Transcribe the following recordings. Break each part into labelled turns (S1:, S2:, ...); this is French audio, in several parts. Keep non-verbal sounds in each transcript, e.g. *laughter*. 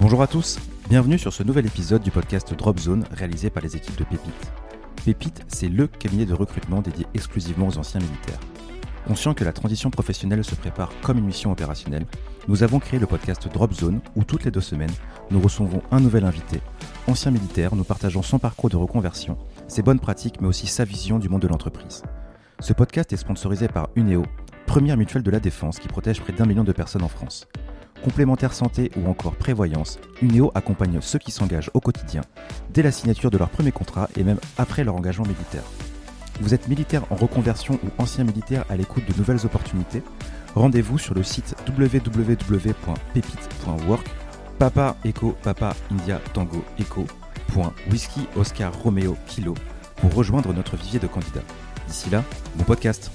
S1: Bonjour à tous, bienvenue sur ce nouvel épisode du podcast Drop Zone réalisé par les équipes de Pépite. Pépite, c'est le cabinet de recrutement dédié exclusivement aux anciens militaires. Conscient que la transition professionnelle se prépare comme une mission opérationnelle, nous avons créé le podcast Drop Zone où toutes les deux semaines, nous recevons un nouvel invité, ancien militaire, nous partageons son parcours de reconversion, ses bonnes pratiques mais aussi sa vision du monde de l'entreprise. Ce podcast est sponsorisé par Uneo, première mutuelle de la défense qui protège près d'un million de personnes en France. Complémentaire santé ou encore prévoyance, Uneo accompagne ceux qui s'engagent au quotidien, dès la signature de leur premier contrat et même après leur engagement militaire. Vous êtes militaire en reconversion ou ancien militaire à l'écoute de nouvelles opportunités? Rendez-vous sur le site www.pepite.work Papa Echo Papa India Tango Echo Whisky Oscar Romeo Kilo pour rejoindre notre vivier de candidats. D'ici là, bon podcast.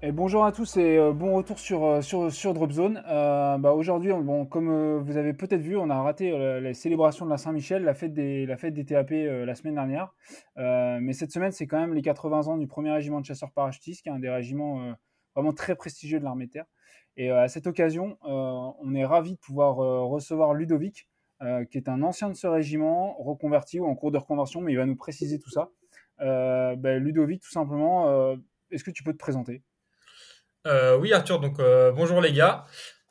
S2: Bonjour à tous et euh, bon retour sur, euh, sur, sur Dropzone. Euh, bah aujourd'hui, comme vous avez peut-être vu, on a raté la célébration de la Saint-Michel, la fête des, la TAP la semaine dernière. Mais cette semaine, c'est quand même les 80 ans du premier régiment de chasseurs parachutistes, qui est un des régiments vraiment très prestigieux de l'armée de terre. Et à cette occasion, on est ravi de pouvoir recevoir Ludovic, qui est un ancien de ce régiment, reconverti ou en cours de reconversion, mais il va nous préciser tout ça. Bah, Ludovic, tout simplement, est-ce que tu peux te présenter?
S3: Euh, oui, Arthur, donc euh, bonjour les gars.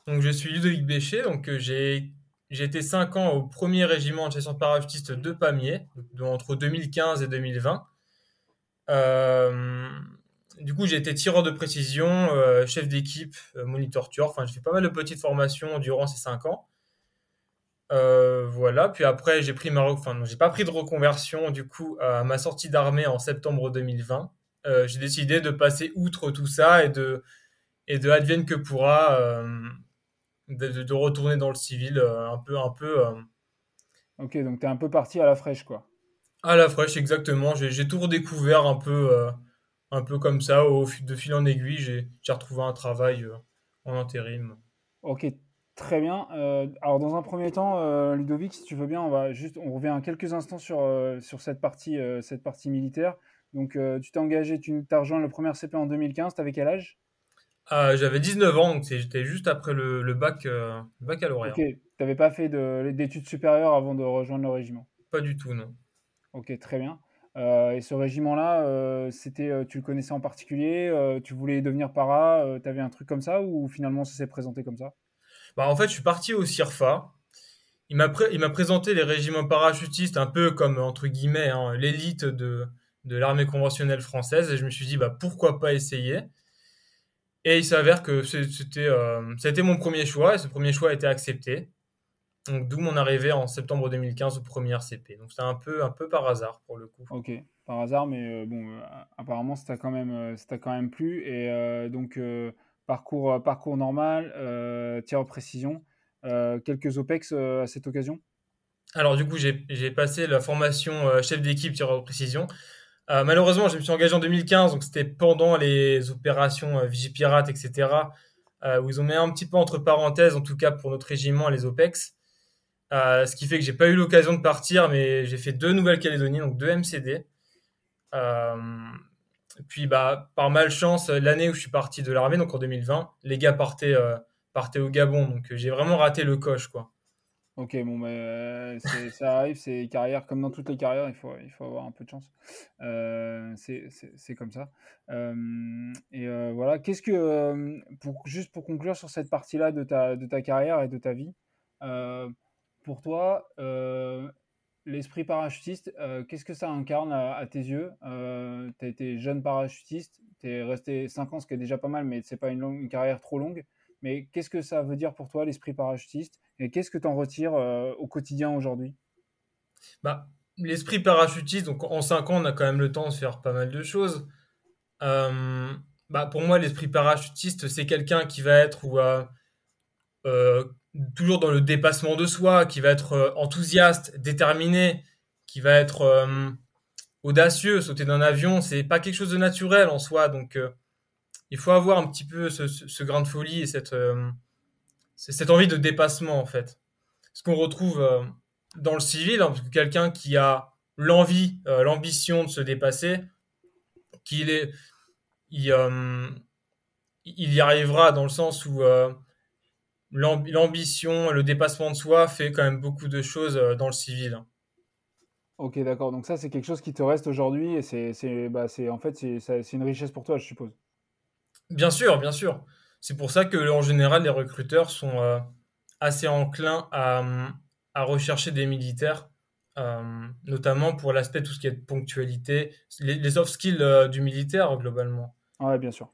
S3: Donc, je suis Ludovic Bécher, donc euh, j'ai été 5 ans au premier régiment de chasseurs parachutistes de Pamiers, donc, entre 2015 et 2020. Euh, du coup, j'ai été tireur de précision, chef d'équipe, moniteur tueur. Enfin, j'ai fait pas mal de petites formations durant ces 5 ans. Voilà. Puis après, j'ai pris ma, enfin, j'ai pas pris de reconversion. Du coup, à ma sortie d'armée en septembre 2020, euh, j'ai décidé de passer outre tout ça et de et de advienne que pourra euh, de, retourner dans le civil euh, un peu un peu
S2: Ok, donc tu es un peu parti à la fraîche, quoi.
S3: à la fraîche exactement. J'ai tout redécouvert un peu un peu comme ça au de fil en aiguille. J'ai retrouvé un travail en intérim.
S2: Ok, très bien. Euh, alors dans un premier temps, euh, Ludovic, si tu veux bien, on va juste, on revient en quelques instants sur, euh, sur cette partie, cette partie militaire. Donc tu t'es engagé, tu t'as rejoint le premier CP en 2015, t'avais quel âge?
S3: Euh, j'avais 19 ans, donc j'étais juste après le, le bac euh, baccalauréat.
S2: Ok, t'avais pas fait de, d'études supérieures avant de rejoindre le régiment?
S3: Pas du tout, non.
S2: Ok, très bien. Euh, et ce régiment-là, euh, c'était, euh, tu le connaissais en particulier, euh, tu voulais devenir para, euh, t'avais un truc comme ça ou finalement ça s'est présenté comme ça?
S3: Bah, en fait, je suis parti au CIRFA. Il m'a pré- il m'a présenté les régiments parachutistes un peu comme, entre guillemets, hein, l'élite de, de l'armée conventionnelle française. Et je me suis dit, bah, pourquoi pas essayer? Et il s'avère que c'était euh, c'était mon premier choix et ce premier choix a été accepté. Donc, d'où mon arrivée en septembre 2015 au premier RCP. Donc, c'était un peu, un peu par hasard pour le coup.
S2: Ok, par hasard, mais euh, bon, euh, apparemment, ça t'a quand même, ça quand même plu. Et donc, parcours, parcours normal, tir en précision, quelques OPEX à cette occasion?
S3: Alors, du coup, j'ai j'ai passé la formation euh, chef d'équipe tireur de précision. Euh, malheureusement, je me suis engagé en 2015, donc c'était pendant les opérations euh, Vigipirate, etc., euh, où ils ont mis un petit peu entre parenthèses, en tout cas pour notre régiment, les OPEX. Ce qui fait que j'ai pas eu l'occasion de partir, mais j'ai fait deux Nouvelles-Calédonies, donc deux MCD. Puis, bah, par malchance, l'année où je suis parti de l'armée, donc en 2020, les gars partaient, partaient au Gabon, donc j'ai vraiment raté le coche, quoi.
S2: Ok, bon, bah, euh, ça arrive, c'est carrière, comme dans toutes les carrières, il faut, il faut avoir un peu de chance. Euh, c'est comme ça. Et euh, voilà, qu'est-ce que, pour, juste pour conclure sur cette partie-là de ta, de ta carrière et de ta vie, pour toi, l'esprit parachutiste, qu'est-ce que ça incarne à, tes yeux? Tu as été jeune parachutiste, tu es resté 5 ans, ce qui est déjà pas mal, mais c'est pas une, longue- une carrière trop longue. Mais qu'est-ce que ça veut dire pour toi, l'esprit parachutiste? Et qu'est-ce que tu en retires euh, au quotidien aujourd'hui?
S3: Bah, l'esprit parachutiste, donc en 5 ans, on a quand même le temps de faire pas mal de choses. Euh, bah, pour moi, l'esprit parachutiste, c'est quelqu'un qui va être ou, euh, toujours dans le dépassement de soi, qui va être enthousiaste, déterminé, qui va être audacieux. Sauter d'un avion, c'est pas quelque chose de naturel en soi, donc il faut avoir un petit peu ce, grain de folie et cette, euh, cette envie de dépassement en fait. Ce qu'on retrouve euh, dans le civil, hein, que quelqu'un qui a l'envie, euh, l'ambition de se dépasser, qu'il est, il, il y arrivera dans le sens où l'ambition, le dépassement de soi fait quand même beaucoup de choses dans le civil.
S2: Ok, d'accord. Donc ça, c'est quelque chose qui te reste aujourd'hui et c'est, bah, en fait, c'est une richesse pour toi, je suppose.
S3: Bien sûr, bien sûr. C'est pour ça que en général, les recruteurs sont euh, assez enclins à, à, rechercher des militaires, euh, notamment pour l'aspect tout ce qui est ponctualité, les, les soft skills du militaire globalement.
S2: Ouais, bien sûr.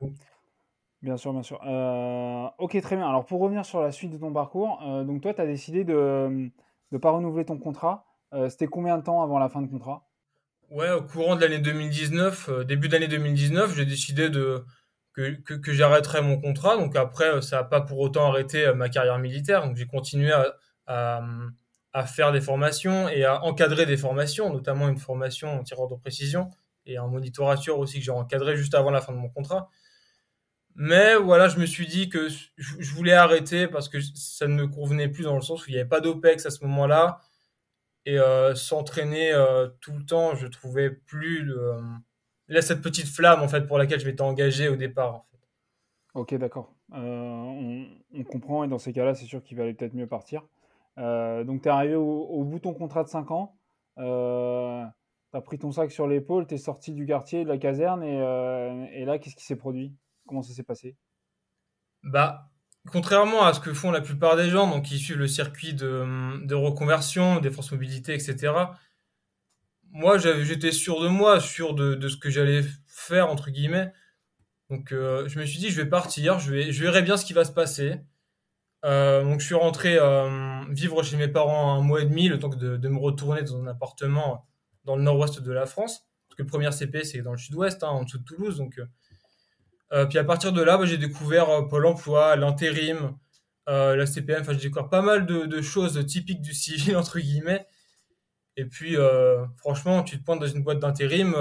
S2: Bien sûr, bien sûr. Euh, ok, très bien. Alors pour revenir sur la suite de ton parcours, euh, donc toi, tu as décidé de ne pas renouveler ton contrat. Euh, c'était combien de temps avant la fin de contrat?
S3: Ouais, au courant de l'année 2019, début d'année 2019, j'ai décidé de, que, que, j'arrêterais mon contrat. Donc après, ça n'a pas pour autant arrêté ma carrière militaire. Donc j'ai continué à, à, faire des formations et à encadrer des formations, notamment une formation en tireur de précision et en monitorature aussi que j'ai encadré juste avant la fin de mon contrat. Mais voilà, je me suis dit que je voulais arrêter parce que ça ne me convenait plus dans le sens où il n'y avait pas d'OPEX à ce moment-là. Et euh, s'entraîner euh, tout le temps, je trouvais plus le, là, cette petite flamme en fait pour laquelle je m'étais engagé au départ. En fait.
S2: Ok, d'accord. Euh, on, on, comprend et dans ces cas-là, c'est sûr qu'il valait peut-être mieux partir. donc tu es arrivé au, bout de ton contrat de 5 ans. tu as pris ton sac sur l'épaule, tu es sorti du quartier, de la caserne et, et là, qu'est-ce qui s'est produit? Comment ça s'est passé?
S3: Bah, contrairement à ce que font la plupart des gens, donc qui suivent le circuit de, de reconversion, des forces mobilité, etc. Moi, j'étais sûr de moi, sûr de, de ce que j'allais faire entre guillemets. Donc, euh, je me suis dit, je vais partir, je, verrai bien ce qui va se passer. Euh, donc, je suis rentré euh, vivre chez mes parents un mois et demi, le temps de, de me retourner dans un appartement dans le nord-ouest de la France. Parce que le premier CP, c'est dans le sud-ouest, hein, en dessous de Toulouse. Donc, puis à partir de là, bah, j'ai découvert Pôle emploi, l'intérim, la CPM. Enfin, j'ai découvert pas mal de, choses typiques du civil, *laughs* entre guillemets. Et puis, franchement, tu te pointes dans une boîte d'intérim,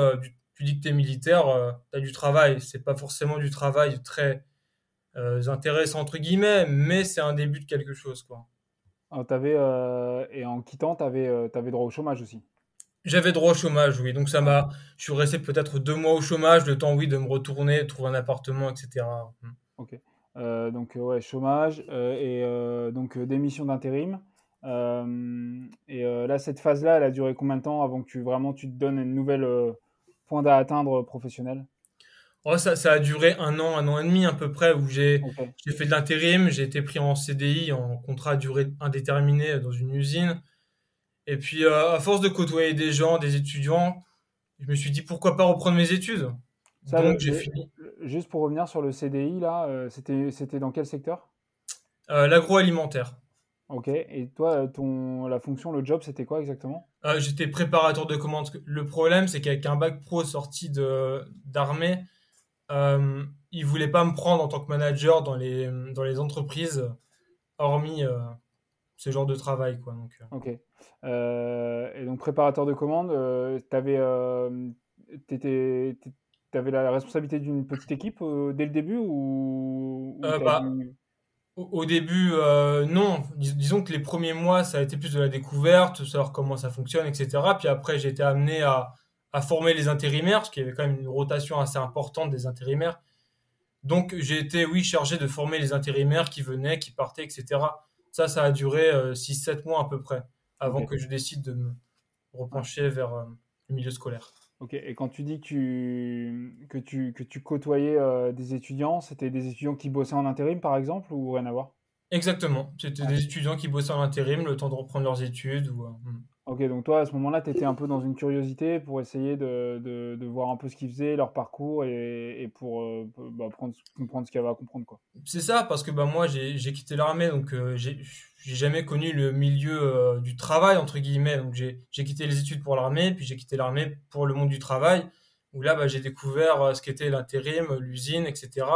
S3: tu, dis que tu es militaire, tu as du travail. C'est pas forcément du travail très intéressant, entre guillemets, mais c'est un début de quelque chose. Quoi.
S2: Ah, avais, et en quittant, tu avais, avais droit au chômage aussi
S3: j'avais droit au chômage, oui. Donc ça m'a, je suis resté peut-être deux mois au chômage, le temps, oui, de me retourner, de trouver un appartement, etc.
S2: Ok. Euh, donc ouais, chômage euh, et euh, donc démission d'intérim. Et là, cette phase-là, elle a duré combien de temps avant que tu vraiment tu te donnes une nouvelle point à atteindre professionnel
S3: oh, ça, ça, a duré un an, un an et demi à peu près où j'ai fait de l'intérim, j'ai été pris en CDI, en contrat à durée indéterminée dans une usine. Et puis, euh, à force de côtoyer des gens, des étudiants, je me suis dit pourquoi pas reprendre mes études?
S2: Donc, j'ai fini. Juste pour revenir sur le CDI, là, euh, c'était, c'était dans quel secteur?
S3: Euh, L'agroalimentaire.
S2: Ok. Et toi, ton, la fonction, le job, c'était quoi exactement?
S3: J'étais préparateur de commandes. Le problème, c'est qu'avec un bac pro sorti d'armée, euh, ils ne voulaient pas me prendre en tant que manager dans les, dans les entreprises, hormis ce genre de travail. Quoi, donc,
S2: ok. Euh, et donc, préparateur de commandes, euh, tu avais, euh, avais, la responsabilité d'une petite équipe dès le début ou,
S3: bah, au, début, non. disons que les premiers mois, ça a été plus de la découverte, savoir comment ça fonctionne, etc. Puis après, j'ai été amené à, à, former les intérimaires, parce qu'il y avait quand même une rotation assez importante des intérimaires. Donc, j'ai été, oui, chargé de former les intérimaires qui venaient, qui partaient, etc. Ça, ça a duré 6-7 mois à peu près avant que je décide de me repencher vers euh, le milieu scolaire.
S2: Ok, et quand tu dis que tu, que tu, que tu côtoyais euh, des étudiants, c'était des étudiants qui bossaient en intérim par exemple ou rien à voir?
S3: Exactement, c'était des étudiants qui bossaient en intérim, le temps de reprendre leurs études. Ou, euh, hmm.
S2: Ok, donc toi, à ce moment-là, tu étais un peu dans une curiosité pour essayer de, de, voir un peu ce qu'ils faisaient, leur parcours, et, pour bah, prendre, comprendre ce qu'il y avait à comprendre. quoi.
S3: C'est ça, parce que bah, moi, j'ai quitté l'armée, donc j'ai j'ai jamais connu le milieu euh, du travail entre guillemets donc j'ai quitté les études pour l'armée puis j'ai quitté l'armée pour le monde du travail où là bah, j'ai découvert euh, ce qu'était l'intérim l'usine etc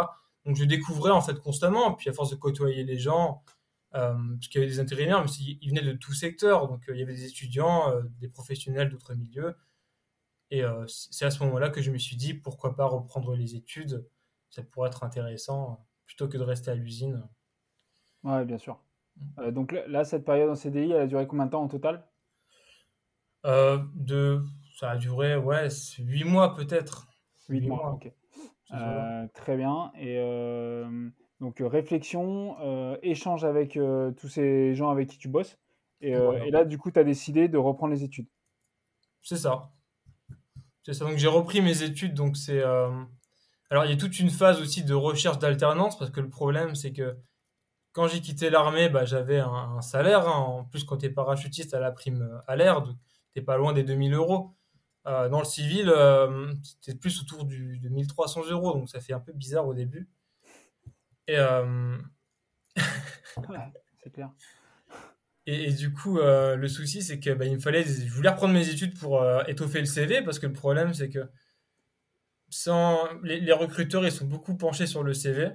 S3: donc je découvrais en fait constamment puis à force de côtoyer les gens euh, parce qu'il y avait des intérimaires mais ils venaient de tout secteur donc il y avait des étudiants des professionnels d'autres milieux. Et c'est à ce moment-là que je me suis dit pourquoi pas reprendre les études? Ça pourrait être intéressant plutôt que de rester à l'usine.
S2: Ouais bien sûr. Euh, donc là, cette période en CDI, elle a duré combien de temps en total?
S3: Euh, de, Ça a duré, ouais, 8 mois peut-être.
S2: 8, mois, ok. Euh, très bien. Et Donc réflexion, échange avec tous ces gens avec qui tu bosses. Et, et là, du coup, tu as décidé de reprendre les études.
S3: C'est ça. C'est ça. Donc j'ai repris mes études. Donc c'est. Alors il y a toute une phase aussi de recherche d'alternance parce que le problème c'est que quand j'ai quitté l'armée, bah, j'avais un, salaire. Hein. En plus, quand tu es parachutiste à la prime à l'air, tu pas loin des 2000 euros. Euh, dans le civil, euh, c'était plus autour du, de 1300 euros, donc ça fait un peu bizarre au début. Et, euh, *laughs*
S2: c'est clair.
S3: Et, du coup, le souci, c'est que bah, il me fallait, je voulais reprendre mes études pour étoffer le CV, parce que le problème, c'est que sans, les, les, recruteurs, ils sont beaucoup penchés sur le CV.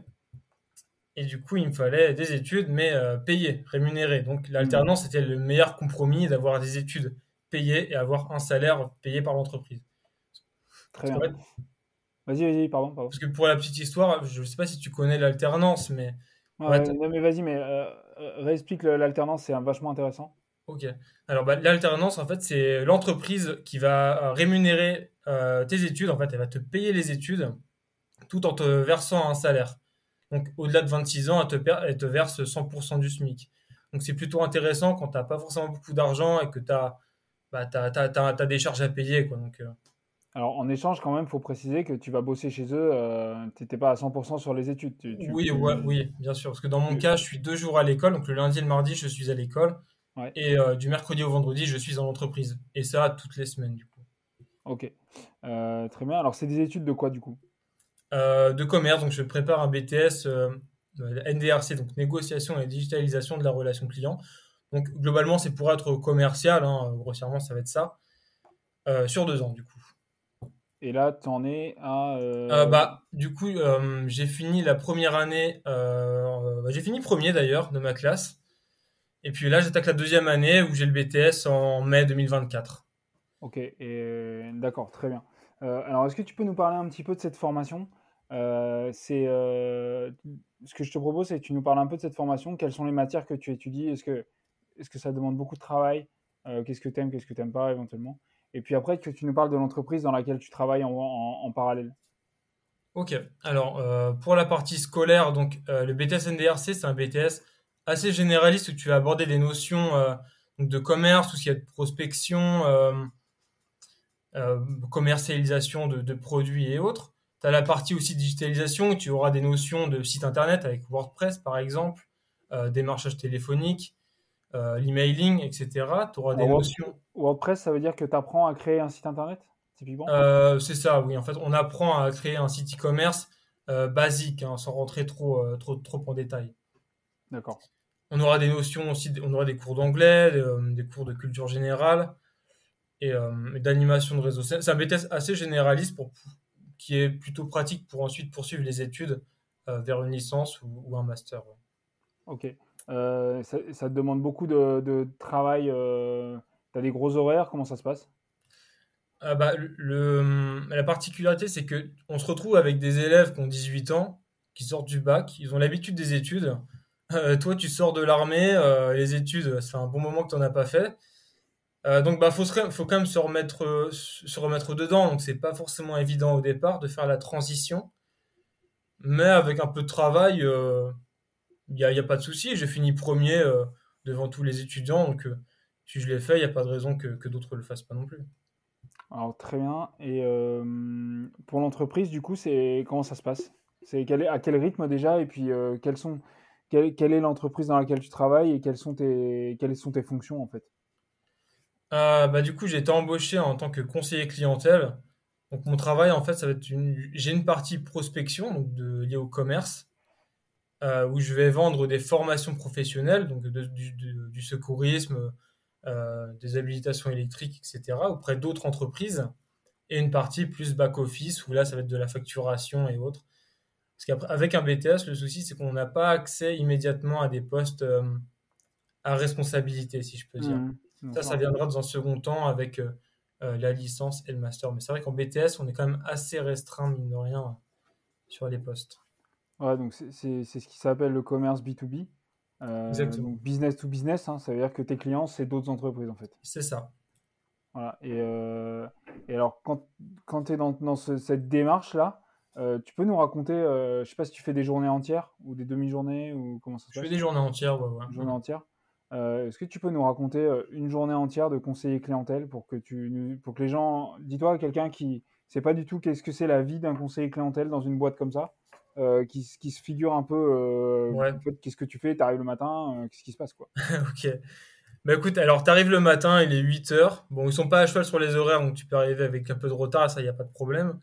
S3: Et du coup, il me fallait des études, mais payées, rémunérées. Donc l'alternance, c'était le meilleur compromis d'avoir des études payer et avoir un salaire payé par l'entreprise.
S2: Très bien. Vas-y, vas-y, pardon,
S3: Parce que pour la petite histoire, je ne sais pas si tu connais l'alternance, mais.
S2: mais vas-y, mais euh, euh, réexplique l'alternance, c'est vachement intéressant.
S3: Ok. Alors, bah, l'alternance, en fait, c'est l'entreprise qui va euh, rémunérer tes études. En fait, elle va te payer les études tout en te versant un salaire. Donc, au-delà de 26 ans, elle te, elle te verse 100% du SMIC. Donc, c'est plutôt intéressant quand tu n'as pas forcément beaucoup d'argent et que tu as bah, as, des charges à payer. Quoi, donc, euh.
S2: Alors, en échange, quand même, il faut préciser que tu vas bosser chez eux, euh, tu n'étais pas à 100% sur les études.
S3: oui, oui, bien sûr. Parce que dans mon cas, je suis deux jours à l'école. Donc, le lundi et le mardi, je suis à l'école. Et euh, du mercredi au vendredi, je suis en entreprise. Et ça, toutes les semaines, du coup.
S2: Ok. très bien. Alors, c'est des études de quoi, du coup?
S3: De commerce. Donc, je prépare un BTS NDRC, donc négociation et digitalisation de la relation client. Donc globalement, c'est pour être commercial, hein, grossièrement, ça va être ça, euh, sur deux ans du coup.
S2: Et là, tu en es à.
S3: Euh, euh, bah, du coup, j'ai fini la première année, bah, j'ai fini premier d'ailleurs de ma classe. Et puis là, j'attaque la deuxième année où j'ai le BTS en mai 2024.
S2: Ok, et d'accord, très bien. alors, est-ce que tu peux nous parler un petit peu de cette formation? C'est ce que je te propose, c'est que tu nous parles un peu de cette formation. Quelles sont les matières que tu étudies? Est-ce que est-ce que ça demande beaucoup de travail? Euh, Qu'est-ce que tu aimes, qu'est-ce que tu n'aimes pas éventuellement? Et puis après, que tu nous parles de l'entreprise dans laquelle tu travailles en, parallèle.
S3: Ok, alors euh, pour la partie scolaire, donc euh, le BTS NDRC, c'est un BTS assez généraliste où tu vas aborder des notions de commerce, tout ce qui est de prospection, commercialisation de, de, produits et autres. Tu as la partie aussi digitalisation où tu auras des notions de site internet avec WordPress par exemple, démarchage téléphonique, euh, l'emailing, etc. Tu auras des notions.
S2: WordPress, ça veut dire que tu apprends à créer un site internet,
S3: typiquement? Euh, C'est ça, oui. En fait, on apprend à créer un site e-commerce euh, basique, hein, sans rentrer trop, trop, trop en détail.
S2: D'accord.
S3: On aura des notions aussi, on aura des cours d'anglais, des, cours de culture générale et, d'animation de réseau. C'est un BTS assez généraliste pour, qui est plutôt pratique pour ensuite poursuivre les études vers une licence ou, ou un master.
S2: Ok. Euh, ça, te demande beaucoup de, travail. Euh, tu as des gros horaires, comment ça se passe?
S3: Ah bah, le, La particularité, c'est qu'on se retrouve avec des élèves qui ont 18 ans, qui sortent du bac, ils ont l'habitude des études. *laughs* Euh, toi, tu sors de l'armée, les études, ça fait un bon moment que tu n'en as pas fait. donc, bah, faut, faut quand même se remettre, se remettre dedans. Donc, c'est pas forcément évident au départ de faire la transition. Mais avec un peu de travail, il n'y a, a, pas de souci. J'ai fini premier euh, devant tous les étudiants. Donc, euh, si je l'ai fait, il n'y a pas de raison que, que d'autres ne le fassent pas non plus.
S2: Alors, très bien. Et euh, pour l'entreprise, du coup, c'est comment ça se passe? C'est quel à quel rythme déjà? Et puis, quelles sont, quelle, quelle est l'entreprise dans laquelle tu travailles et quelles sont tes, quelles sont tes fonctions en fait?
S3: Bah, Du coup, j'ai été embauché en tant que conseiller clientèle. Donc, mon travail, en fait, ça va être une. J'ai une partie prospection, donc de, liée au commerce. Euh, où je vais vendre des formations professionnelles, donc du, secourisme, euh, des habilitations électriques, etc., auprès d'autres entreprises, et une partie plus back-office, où là, ça va être de la facturation et autres. Parce qu'avec un BTS, le souci, c'est qu'on n'a pas accès immédiatement à des postes euh, à responsabilité, si je peux dire. Mmh. ça, ça viendra dans un second temps avec la licence et le master. Mais c'est vrai qu'en BTS, on est quand même assez restreint, mine de rien, sur les postes.
S2: Ouais, donc c'est ce qui s'appelle le commerce B2B. Euh, Exactement. Donc business to business, hein, ça veut dire que tes clients, c'est d'autres entreprises en fait.
S3: C'est ça.
S2: Voilà. Et, euh, et, alors, quand, quand tu es dans, dans cette démarche-là, tu peux nous raconter, je sais pas si tu fais des journées entières ou des demi-journées ou comment ça se
S3: passe Je fais des journées entières, ouais. ouais.
S2: Journées entières. Est-ce que tu peux nous raconter une journée entière de conseiller clientèle pour que, tu, pour que les gens. Dis-toi, quelqu'un qui sait pas du tout qu'est-ce que c'est la vie d'un conseiller clientèle dans une boîte comme ça, qui, qui, se figure un peu qu'est-ce que tu fais, tu arrives le matin, qu'est-ce qui se passe quoi. *laughs*
S3: ok. Bah écoute, alors tu arrives le matin, il est 8 heures. Bon, ils sont pas à cheval sur les horaires, donc tu peux arriver avec un peu de retard, ça, il n'y a pas de problème.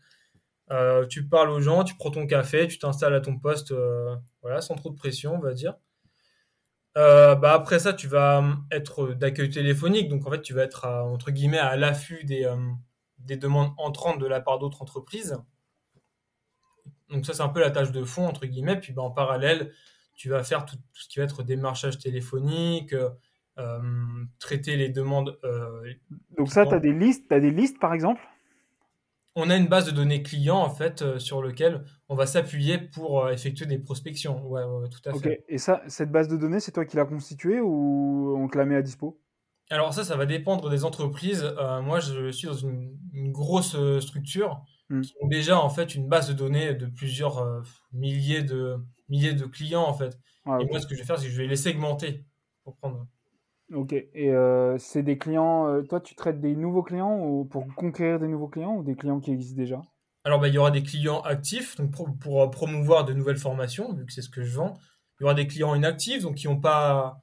S3: tu parles aux gens, tu prends ton café, tu t'installes à ton poste, voilà, sans trop de pression, on va dire. Euh, bah après ça, tu vas hum, être d'accueil téléphonique, donc en fait, tu vas être entre guillemets à l'affût des, hum, des demandes entrantes de la part d'autres entreprises. Donc ça, c'est un peu la tâche de fond, entre guillemets. Puis bah, en parallèle, tu vas faire tout, ce qui va être démarchage téléphonique, euh, traiter les demandes. Euh,
S2: donc ça, tu as des listes, as des listes par exemple?
S3: On a une base de données clients en fait euh, sur lequel on va s'appuyer pour euh, effectuer des prospections. Ouais, tout à fait.
S2: Et ça, cette base de données, c'est toi qui l'as constituée ou on te la met à dispo?
S3: Alors ça, ça va dépendre des entreprises. Euh, moi, je suis dans une, grosse structure hmm. qui ont déjà en fait une base de données de plusieurs milliers de milliers de clients en fait. et moi, ce que je vais faire, c'est que je vais les segmenter pour prendre
S2: Ok. Et euh, c'est des clients. Euh, toi, tu traites des nouveaux clients ou pour conquérir des nouveaux clients ou des clients qui existent déjà?
S3: Alors, bah, il y aura des clients actifs donc pour, euh, promouvoir de nouvelles formations, vu que c'est ce que je vends. Il y aura des clients inactifs, donc qui n'ont pas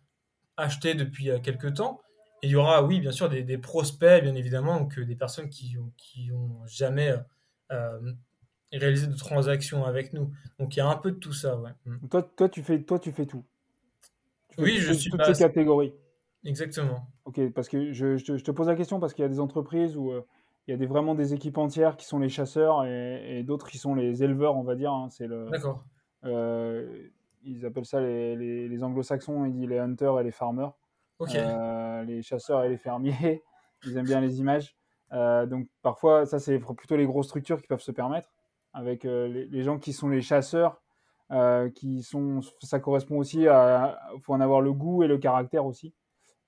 S3: acheté depuis quelques temps. Et il y aura, oui, bien sûr, des, prospects, bien évidemment, donc des personnes qui n'ont qui ont jamais réalisé de transactions avec nous. Donc, il y a un peu de tout ça, ouais.
S2: Mm. Toi, toi, tu, fais, toi tu fais tout.
S3: oui, je suis
S2: toutes ces catégories.
S3: Exactement.
S2: Ok, parce que je, je, te, pose la question parce qu'il y a des entreprises où euh, il y a des, vraiment des équipes entières qui sont les chasseurs et, d'autres qui sont les éleveurs, on va dire. Hein, c'est le.
S3: D'accord.
S2: Euh, ils appellent ça les, les, anglo-saxons, ils disent les hunters et les farmers.
S3: Ok.
S2: Euh, les chasseurs et les fermiers, *laughs* ils aiment bien les images. Donc parfois, ça c'est plutôt les grosses structures qui peuvent se permettre, avec les, les, gens qui sont les chasseurs, qui sont, ça correspond aussi à, faut en avoir le goût et le caractère aussi.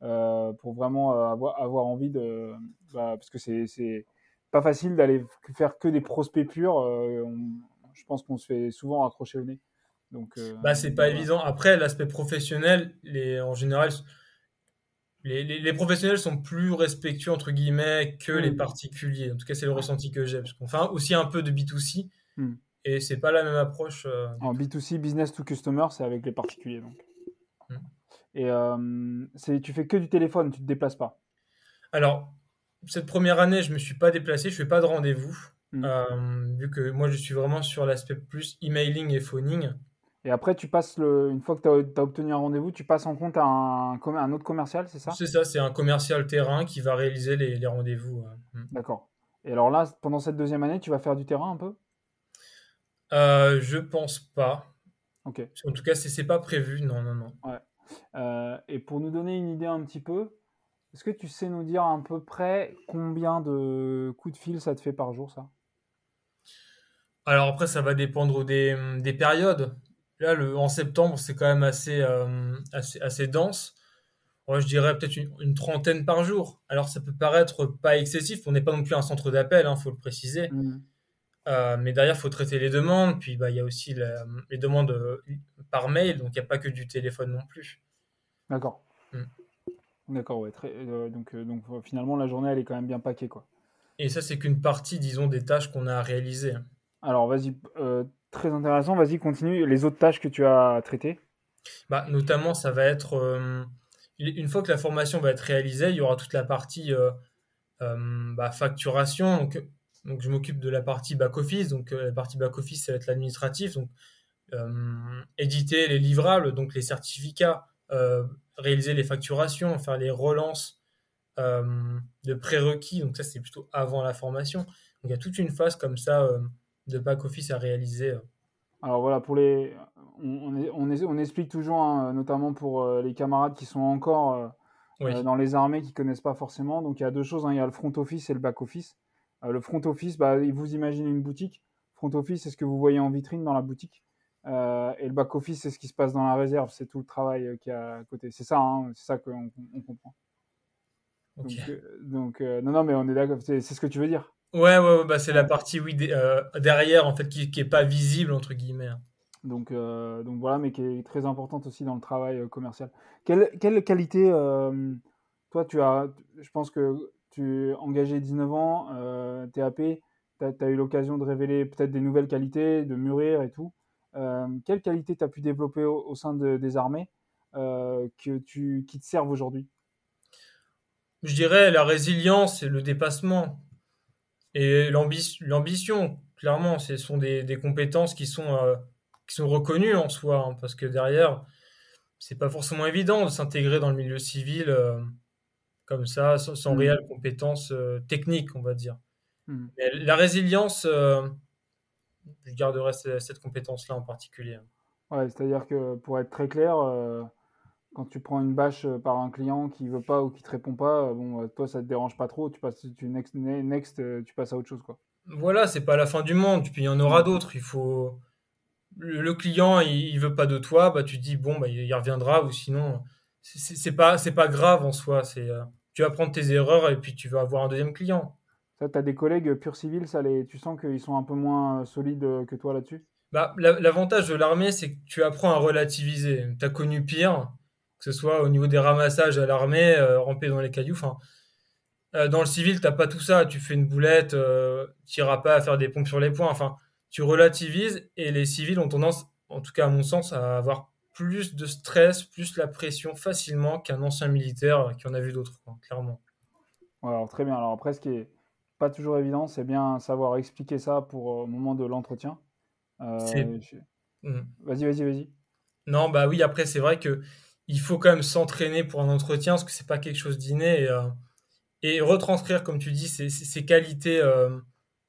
S2: Euh, pour vraiment euh, avoir, avoir envie de. Bah, parce que c'est pas facile d'aller faire que des prospects purs. Euh, je pense qu'on se fait souvent accrocher au nez. Donc,
S3: bah, c'est pas évident. Après, l'aspect professionnel, les, en général, les, les, professionnels sont plus respectueux, entre guillemets, que les particuliers. En tout cas, c'est le ressenti que j'ai. Parce qu'on fait aussi un peu de B2C. Hmm. Et c'est pas la même approche.
S2: En B2C, business to customer, c'est avec les particuliers. Donc. Hmm. Et euh, tu fais que du téléphone, tu te déplaces pas?
S3: Alors, cette première année, je me suis pas déplacé, je fais pas de rendez-vous, mmh. euh, vu que moi, je suis vraiment sur l'aspect plus emailing et phoning.
S2: Et après, tu passes le, une fois que tu as, obtenu un rendez-vous, tu passes en compte à un, un autre commercial, c'est ça?
S3: C'est ça, c'est un commercial terrain qui va réaliser les, les rendez-vous.
S2: Mmh. D'accord. Et alors là, pendant cette deuxième année, tu vas faire du terrain un peu?
S3: Euh, Je pense pas.
S2: Ok.
S3: En tout cas, c'est pas prévu, non, non, non.
S2: Ouais. Euh, et pour nous donner une idée un petit peu, est-ce que tu sais nous dire à peu près combien de coups de fil ça te fait par jour, ça?
S3: Alors après, ça va dépendre des, des périodes. Là, le, en septembre, c'est quand même assez, euh, assez, assez, dense. Moi, je dirais peut-être une, trentaine par jour. Alors, ça peut paraître pas excessif. On n'est pas non plus un centre d'appel, il hein, faut le préciser. Mmh. Euh, mais derrière, il faut traiter les demandes. Puis, bah, il y a aussi les demandes euh, par mail. Donc, il n'y a pas que du téléphone non plus.
S2: D'accord. Mm. D'accord, ouais. Euh, donc, donc finalement, la journée, elle est quand même bien paquée. Quoi.
S3: Et ça, c'est qu'une partie, disons, des tâches qu'on a à réaliser.
S2: Alors, vas-y. Très intéressant. Vas-y, continue. Les autres tâches que tu as traitées
S3: bah, Notamment, ça va être. une fois que la formation va être réalisée, il y aura toute la partie bah, facturation. Donc, donc je m'occupe de la partie back-office. Donc euh, la partie back-office, ça va être l'administratif. Donc euh, éditer les livrables, donc les certificats, euh, réaliser les facturations, faire les relances de prérequis. Donc ça, c'est plutôt avant la formation. Donc il y a toute une phase comme ça de back-office à réaliser.
S2: Alors voilà, pour les, on, on, on explique toujours, hein, notamment pour les camarades qui sont encore dans les armées, qui connaissent pas forcément. Donc il y a deux choses, hein. il y a le front office et le back office. Euh, le front office, bah, vous imaginez une boutique. Front office, c'est ce que vous voyez en vitrine dans la boutique. Euh, et le back office, c'est ce qui se passe dans la réserve. C'est tout le travail euh, qui a à côté. C'est ça, hein, c'est ça qu'on comprend. Donc, non, non, mais on est d'accord. C'est ce que tu veux dire.
S3: Ouais, ouais, ouais, bah c'est la partie oui, derrière en fait qui, qui est pas visible entre guillemets. Hein.
S2: Donc, donc voilà, mais qui est très importante aussi dans le travail commercial. Quelle, quelle qualité, toi, tu as, je pense que tu es engagé 19 ans, TAP, tu as, eu l'occasion de révéler peut-être des nouvelles qualités, de mûrir et tout. Euh, quelle qualité tu as pu développer au, sein des armées euh, que tu, qui te servent aujourd'hui?
S3: Je dirais la résilience et le dépassement. Et l'ambition, clairement, ce sont des, compétences qui sont, euh, qui sont reconnues en soi, hein, parce que derrière, c'est pas forcément évident de s'intégrer dans le milieu civil comme ça, sans, sans mmh. réelle compétence technique, on va dire. Mmh. la résilience, je garderai cette compétence-là en particulier.
S2: Ouais, c'est-à-dire que pour être très clair, euh, quand tu prends une bâche euh, par un client qui veut pas ou qui te répond pas, euh, bon, toi ça te dérange pas trop, tu passes, tu next, next tu passes à autre chose quoi.
S3: Voilà, c'est pas la fin du monde. Puis il y en aura d'autres. Il faut le, client, il, veut pas de toi, bah tu dis bon, bah il, reviendra ou sinon c'est pas c'est pas grave en soi. C'est tu vas prendre tes erreurs et puis tu vas avoir un deuxième client.
S2: Ça, tu as des collègues pur civils, ça les... tu sens qu'ils sont un peu moins euh, solides euh, que toi là-dessus?
S3: Bah, L'avantage de l'armée, c'est que tu apprends à relativiser. Tu as connu pire, que ce soit au niveau des ramassages à l'armée, euh, ramper dans les cailloux. Enfin, dans le civil, t'as pas tout ça. Tu fais une boulette, tu n'iras pas à faire des pompes sur les points. Enfin, tu relativises et les civils ont tendance, en tout cas à mon sens, à avoir plus de stress, plus la pression facilement qu'un ancien militaire qui en a vu d'autres, clairement.
S2: alors très bien. Alors après, ce qui est pas toujours évident. C'est bien savoir expliquer ça pour euh, au moment de l'entretien. Euh, mmh. Vas-y, vas-y, vas-y.
S3: Non, bah oui. Après, c'est vrai que il faut quand même s'entraîner pour un entretien parce que c'est pas quelque chose d'inné et, euh, et, retranscrire, comme tu dis, ces, qualités.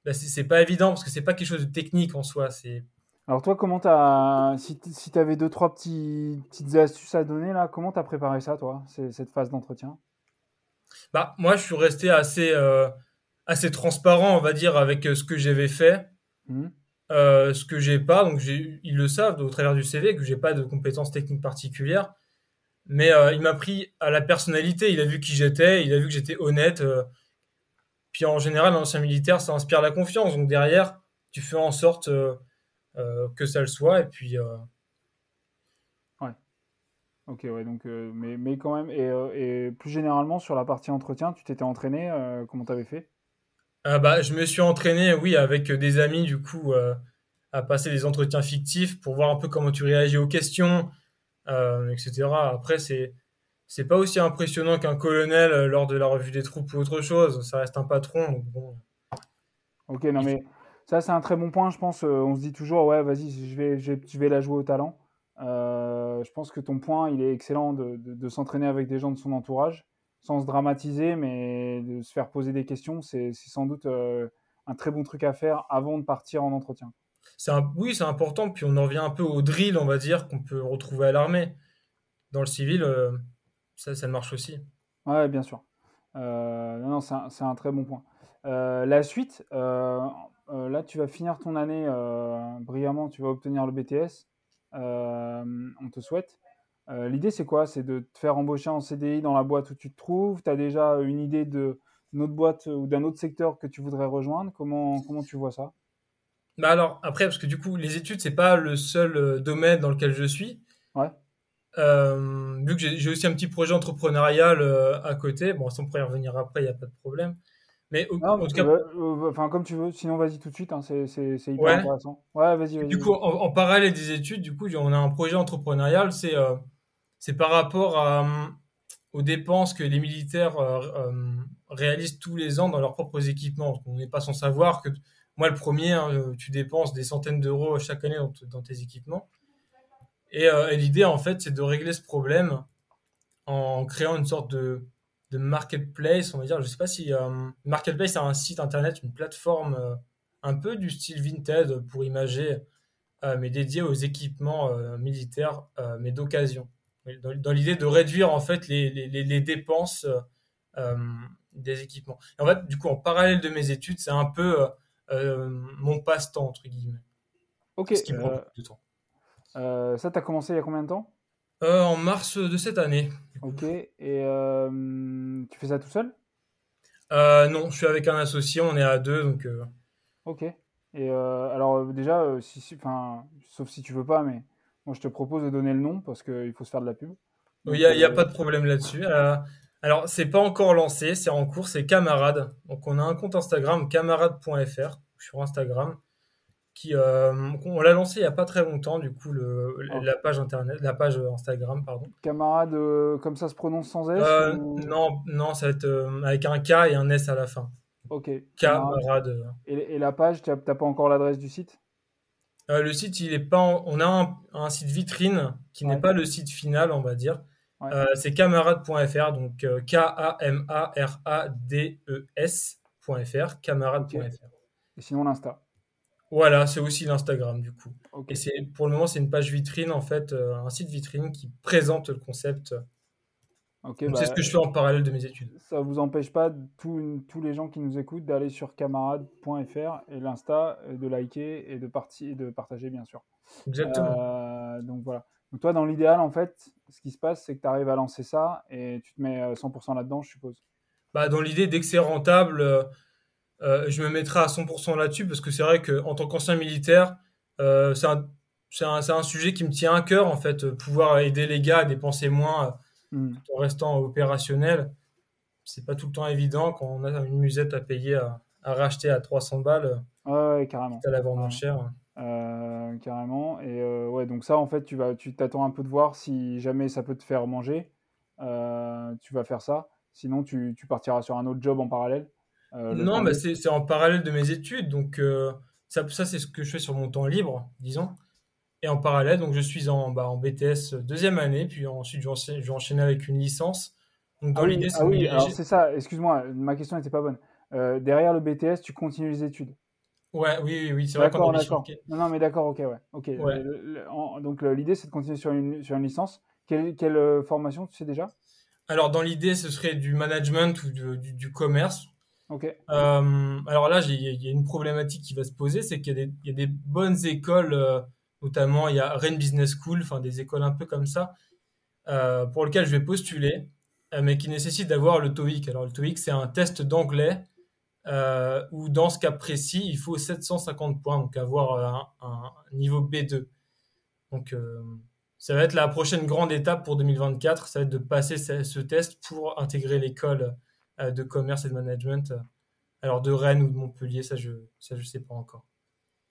S3: Bah, c'est pas évident parce que c'est pas quelque chose de technique en soi. C'est
S2: alors toi, comment t'as, si, si tu avais deux, trois petits, petites astuces à donner, là, comment tu as préparé ça, toi, cette phase d'entretien?
S3: Bah, Moi, je suis resté assez, assez transparent, on va dire, avec euh, ce que j'avais fait, mmh. euh, ce que j'ai pas. Donc, ils le savent au travers du CV que j'ai pas de compétences techniques particulières. Mais euh, il m'a pris à la personnalité. Il a vu qui j'étais, il a vu que j'étais honnête. Puis en général, un ancien militaire, ça inspire la confiance. Donc derrière, tu fais en sorte que ça le soit. Et puis.
S2: Ouais. Ok, ouais. Donc, mais, mais quand même, et, et, plus généralement sur la partie entretien, tu t'étais entraîné. comment tu avais fait?
S3: Ah bah, je me suis entraîné, oui, avec des amis, du coup, euh, à passer des entretiens fictifs pour voir un peu comment tu réagis aux questions, euh, etc. Après, c'est c'est pas aussi impressionnant qu'un colonel euh, lors de la revue des troupes ou autre chose. Ça reste un patron. bon.
S2: Ok, non mais ça c'est un très bon point. Je pense. on se dit toujours, ouais, vas-y, je vais, la jouer au talent. je pense que ton point, il est excellent de, de s'entraîner avec des gens de son entourage sans se dramatiser, mais de se faire poser des questions, c'est sans doute euh, un très bon truc à faire avant de partir en entretien.
S3: Un, oui, c'est important. Puis on en revient un peu au drill, on va dire, qu'on peut retrouver à l'armée. Dans le civil, euh, ça, ça marche aussi.
S2: Oui, bien sûr. Euh, non, c'est un, très bon point. la suite, là, tu vas finir ton année brillamment, tu vas obtenir le BTS. on te souhaite. Euh, l'idée, c'est quoi? C'est de te faire embaucher en CDI dans la boîte où tu te trouves Tu as déjà une idée d'une autre boîte ou d'un autre secteur que tu voudrais rejoindre? Comment, comment tu vois ça?
S3: Bah alors, après, parce que du coup, les études, c'est pas le seul euh, domaine dans lequel je suis.
S2: Ouais.
S3: Euh, vu que j'ai aussi un petit projet entrepreneurial à côté, bon, ça on pourrait y revenir après, il n'y a pas de problème. Mais
S2: en tout cas. enfin, comme tu veux, sinon vas-y tout de suite, hein, c'est hyper intéressant. Ouais, vas-y, vas
S3: Du coup, en, en, parallèle des études, du coup, on a un projet entrepreneurial, c'est c'est par rapport à, euh, aux dépenses que les militaires euh, euh, réalisent tous les ans dans leurs propres équipements. On n'est pas sans savoir que moi, le premier, hein, tu dépenses des centaines d'euros chaque année dans, tes équipements. Et, l'idée, en fait, c'est de régler ce problème en créant une sorte de, marketplace, on va dire. Je sais pas si marketplace, c'est un site internet, une plateforme un peu du style Vinted pour imager, mais dédié aux équipements militaires, mais d'occasion dans, l'idée de réduire en fait les, dépenses euh, des équipements. en fait, du coup, en parallèle de mes études, c'est un peu euh, euh, mon passe-temps, entre guillemets.
S2: Ok. Ce qui me prend du temps. ça, tu as commencé il y a combien de temps?
S3: En mars de cette année.
S2: Ok. Et tu fais ça tout seul?
S3: Non, je suis avec un associé, on est à deux, donc.
S2: Ok. Et alors déjà, si, sauf si tu veux pas, mais moi je te propose de donner le nom parce qu'il faut se faire de la pub.
S3: Il n'y a pas de problème là-dessus. Alors, c'est pas encore lancé, c'est en cours, c'est Camarade. Donc, on a un compte Instagram, camarade.fr, sur Instagram. Euh, on l'a lancé il n'y a pas très longtemps, du coup, le, oh. la page internet, la page Instagram, pardon.
S2: Camarade, euh, comme ça se prononce sans S
S3: euh, Non, non, ça va être avec un K et un S à la fin.
S2: Ok.
S3: Camarade.
S2: Et, la page, tu n'as pas encore l'adresse du site?
S3: Le site, il est pas. On a un, site vitrine qui n'est pas le site final, on va dire. C'est camarade.fr, donc K-A-M-A-R-A-D-E-S.fr, camarade.fr.
S2: Et sinon, l'Insta
S3: voilà, c'est aussi l'Instagram du coup. Et c'est pour le moment c'est une page vitrine en fait, euh, un site vitrine qui présente le concept. c'est bah, ce que je fais en parallèle de mes études.
S2: Ça vous empêche pas tous les gens qui nous écoutent d'aller sur camarade.fr et l'Insta, de liker et de, de partager bien sûr.
S3: Exactement.
S2: Euh, donc voilà. Donc toi dans l'idéal en fait, ce qui se passe c'est que tu arrives à lancer ça et tu te mets 100% euh, là-dedans, je suppose.
S3: Bah dans l'idée dès que c'est rentable euh, je me mettrai à 100% là-dessus parce que c'est vrai qu'en tant qu'ancien militaire, euh, c'est un, un, un, sujet qui me tient à cœur en fait, pouvoir aider les gars à dépenser moins mm. en restant opérationnel. C'est pas tout le temps évident quand on a une musette à payer à, à racheter à 300 balles.
S2: Ouais, carrément.
S3: À la vendre moins cher.
S2: Euh, carrément. Et ouais, donc ça, en fait, tu vas, tu t'attends un peu de voir si jamais ça peut te faire manger. tu vas faire ça. Sinon, tu, tu, partiras sur un autre job en parallèle.
S3: Euh, non, bah c'est en parallèle de mes études. Donc, euh, ça, ça c'est ce que je fais sur mon temps libre, disons. Et en parallèle, donc je suis en, bah, en BTS deuxième année, puis ensuite je vais enchaîner avec une licence.
S2: Donc, dans ah l'idée, c'est ah oui, c'est ça, excuse-moi, ma question n'était pas bonne. Euh, derrière le BTS, tu continues les études
S3: Ouais, oui, oui, oui c'est vrai qu'on
S2: d'accord. Non, non, mais d'accord, ok, ouais. ok donc l'idée, c'est de continuer sur une, sur une licence. Quelle, quelle formation tu sais déjà?
S3: Alors, dans l'idée, ce serait du management ou du, du commerce.
S2: Euh,
S3: alors là, il y, a une problématique qui va se poser, c'est qu'il y, a des bonnes écoles, euh, notamment il y a Rennes Business School, enfin des écoles un peu comme ça, euh, pour lesquelles je vais postuler, mais qui nécessitent d'avoir le TOEIC. Alors le TOEIC, c'est un test d'anglais où dans ce cas précis, il faut 750 points, donc avoir un, niveau B2. Donc ça va être la prochaine grande étape pour 2024, ça va être de passer ce test pour intégrer l'école euh, de commerce et de management. Alors de Rennes ou de Montpellier, ça je ça je sais pas encore.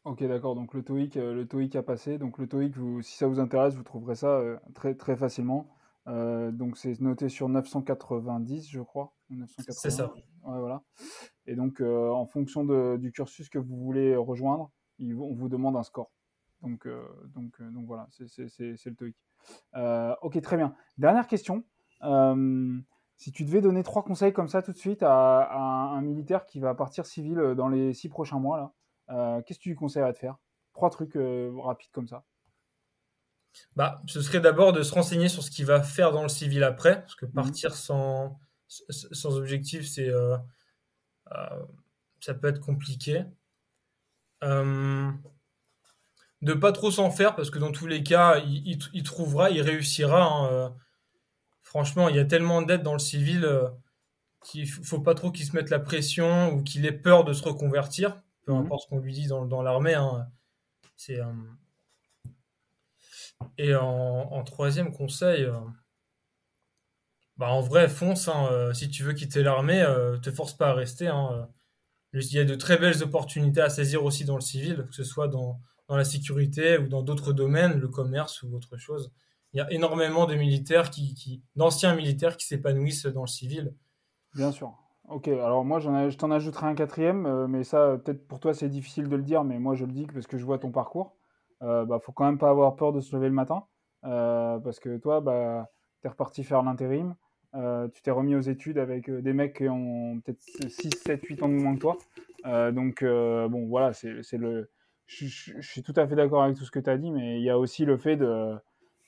S2: Ok, d'accord. Donc le TOEIC, euh, a passé. Donc le TOEIC, si ça vous intéresse, vous trouverez ça euh, très très facilement. donc c'est noté sur 990, je crois.
S3: C'est ça.
S2: Ouais, voilà. Et donc en fonction de, du cursus que vous voulez rejoindre, on vous demande un score. Donc donc donc voilà, c'est le TOEIC. ok, très bien. Dernière question. Si tu devais donner trois conseils comme ça tout de suite à, un, militaire qui va partir civil euh, dans les six prochains mois, là, euh, qu'est-ce que tu lui conseillerais de faire? Trois trucs euh, rapides comme ça.
S3: Bah, ce serait d'abord de se renseigner sur ce qu'il va faire dans le civil après, parce que mhm. partir sans, sans objectif, c'est ça peut être compliqué. Euh, de pas trop s'en faire, parce que dans tous les cas, il, trouvera, il réussira. Hein, franchement, il y a tellement d'aide dans le civil euh, qu'il ne faut pas trop qu'il se mette la pression ou qu'il ait peur de se reconvertir, peu mhm. importe ce qu'on lui dit dans, l'armée. Hein. C'est, euh, Et en, troisième conseil, euh, bah en vrai, fonce. Hein, si tu veux quitter l'armée, te force pas à rester. Hein, il y a de très belles opportunités à saisir aussi dans le civil, que ce soit dans, dans la sécurité ou dans d'autres domaines, le commerce ou autre chose il y a énormément de militaires qui, d'anciens militaires qui s'épanouissent dans le civil.
S2: Bien sûr. Ok, alors moi je t'en ajouterai un quatrième, euh, mais ça peut-être pour toi c'est difficile de le dire, mais moi je le dis parce que je vois ton parcours. Euh, bah, faut quand même pas avoir peur de se lever le matin, euh, parce que toi, bah, tu es reparti faire l'intérim, euh, tu t'es remis aux études avec des mecs qui ont peut-être 6, 7, 8 ans de moins que toi. donc bon voilà, c'est le... Je, suis tout à fait d'accord avec tout ce que tu as dit, mais il y a aussi le fait de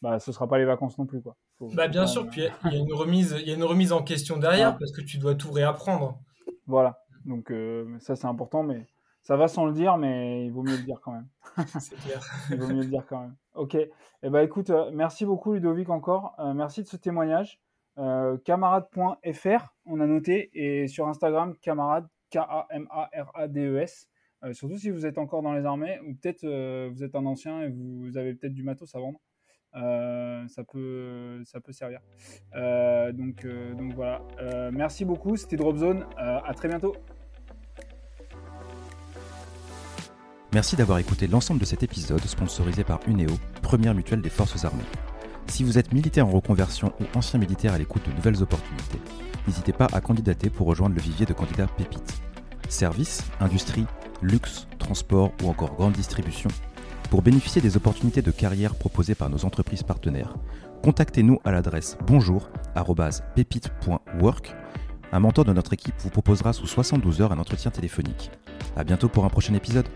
S2: bah, ce sera pas les vacances non plus. Quoi.
S3: bah, bien sûr, puis il y, a *laughs* une remise, y a une remise en question derrière parce que tu dois tout réapprendre.
S2: Voilà, donc euh, ça c'est important, mais ça va sans le dire, mais il vaut mieux le dire quand même. *laughs*
S3: c'est clair.
S2: il vaut mieux le dire quand même. Ok, et eh ben, écoute, euh, merci beaucoup Ludovic encore, euh, merci de ce témoignage. camarade.fr, on a noté. Et sur Instagram, camarade, K-A-M-A-R-A-D-E-S. Euh, surtout si vous êtes encore dans les armées ou peut-être euh, vous êtes un ancien et vous, avez peut-être du matos à vendre. Euh, ça, peut, ça peut servir. donc, donc voilà. merci beaucoup. C'était Dropzone. à très bientôt.
S1: Merci d'avoir écouté l'ensemble de cet épisode sponsorisé par UNEO, première mutuelle des forces armées. Si vous êtes militaire en reconversion ou ancien militaire à l'écoute de nouvelles opportunités, n'hésitez pas à candidater pour rejoindre le vivier de candidats pépites. Services, industrie, luxe, transport ou encore grande distribution. Pour bénéficier des opportunités de carrière proposées par nos entreprises partenaires, contactez-nous à l'adresse bonjour@pépite.work. Un mentor de notre équipe vous proposera sous 72 heures un entretien téléphonique. A bientôt pour un prochain épisode.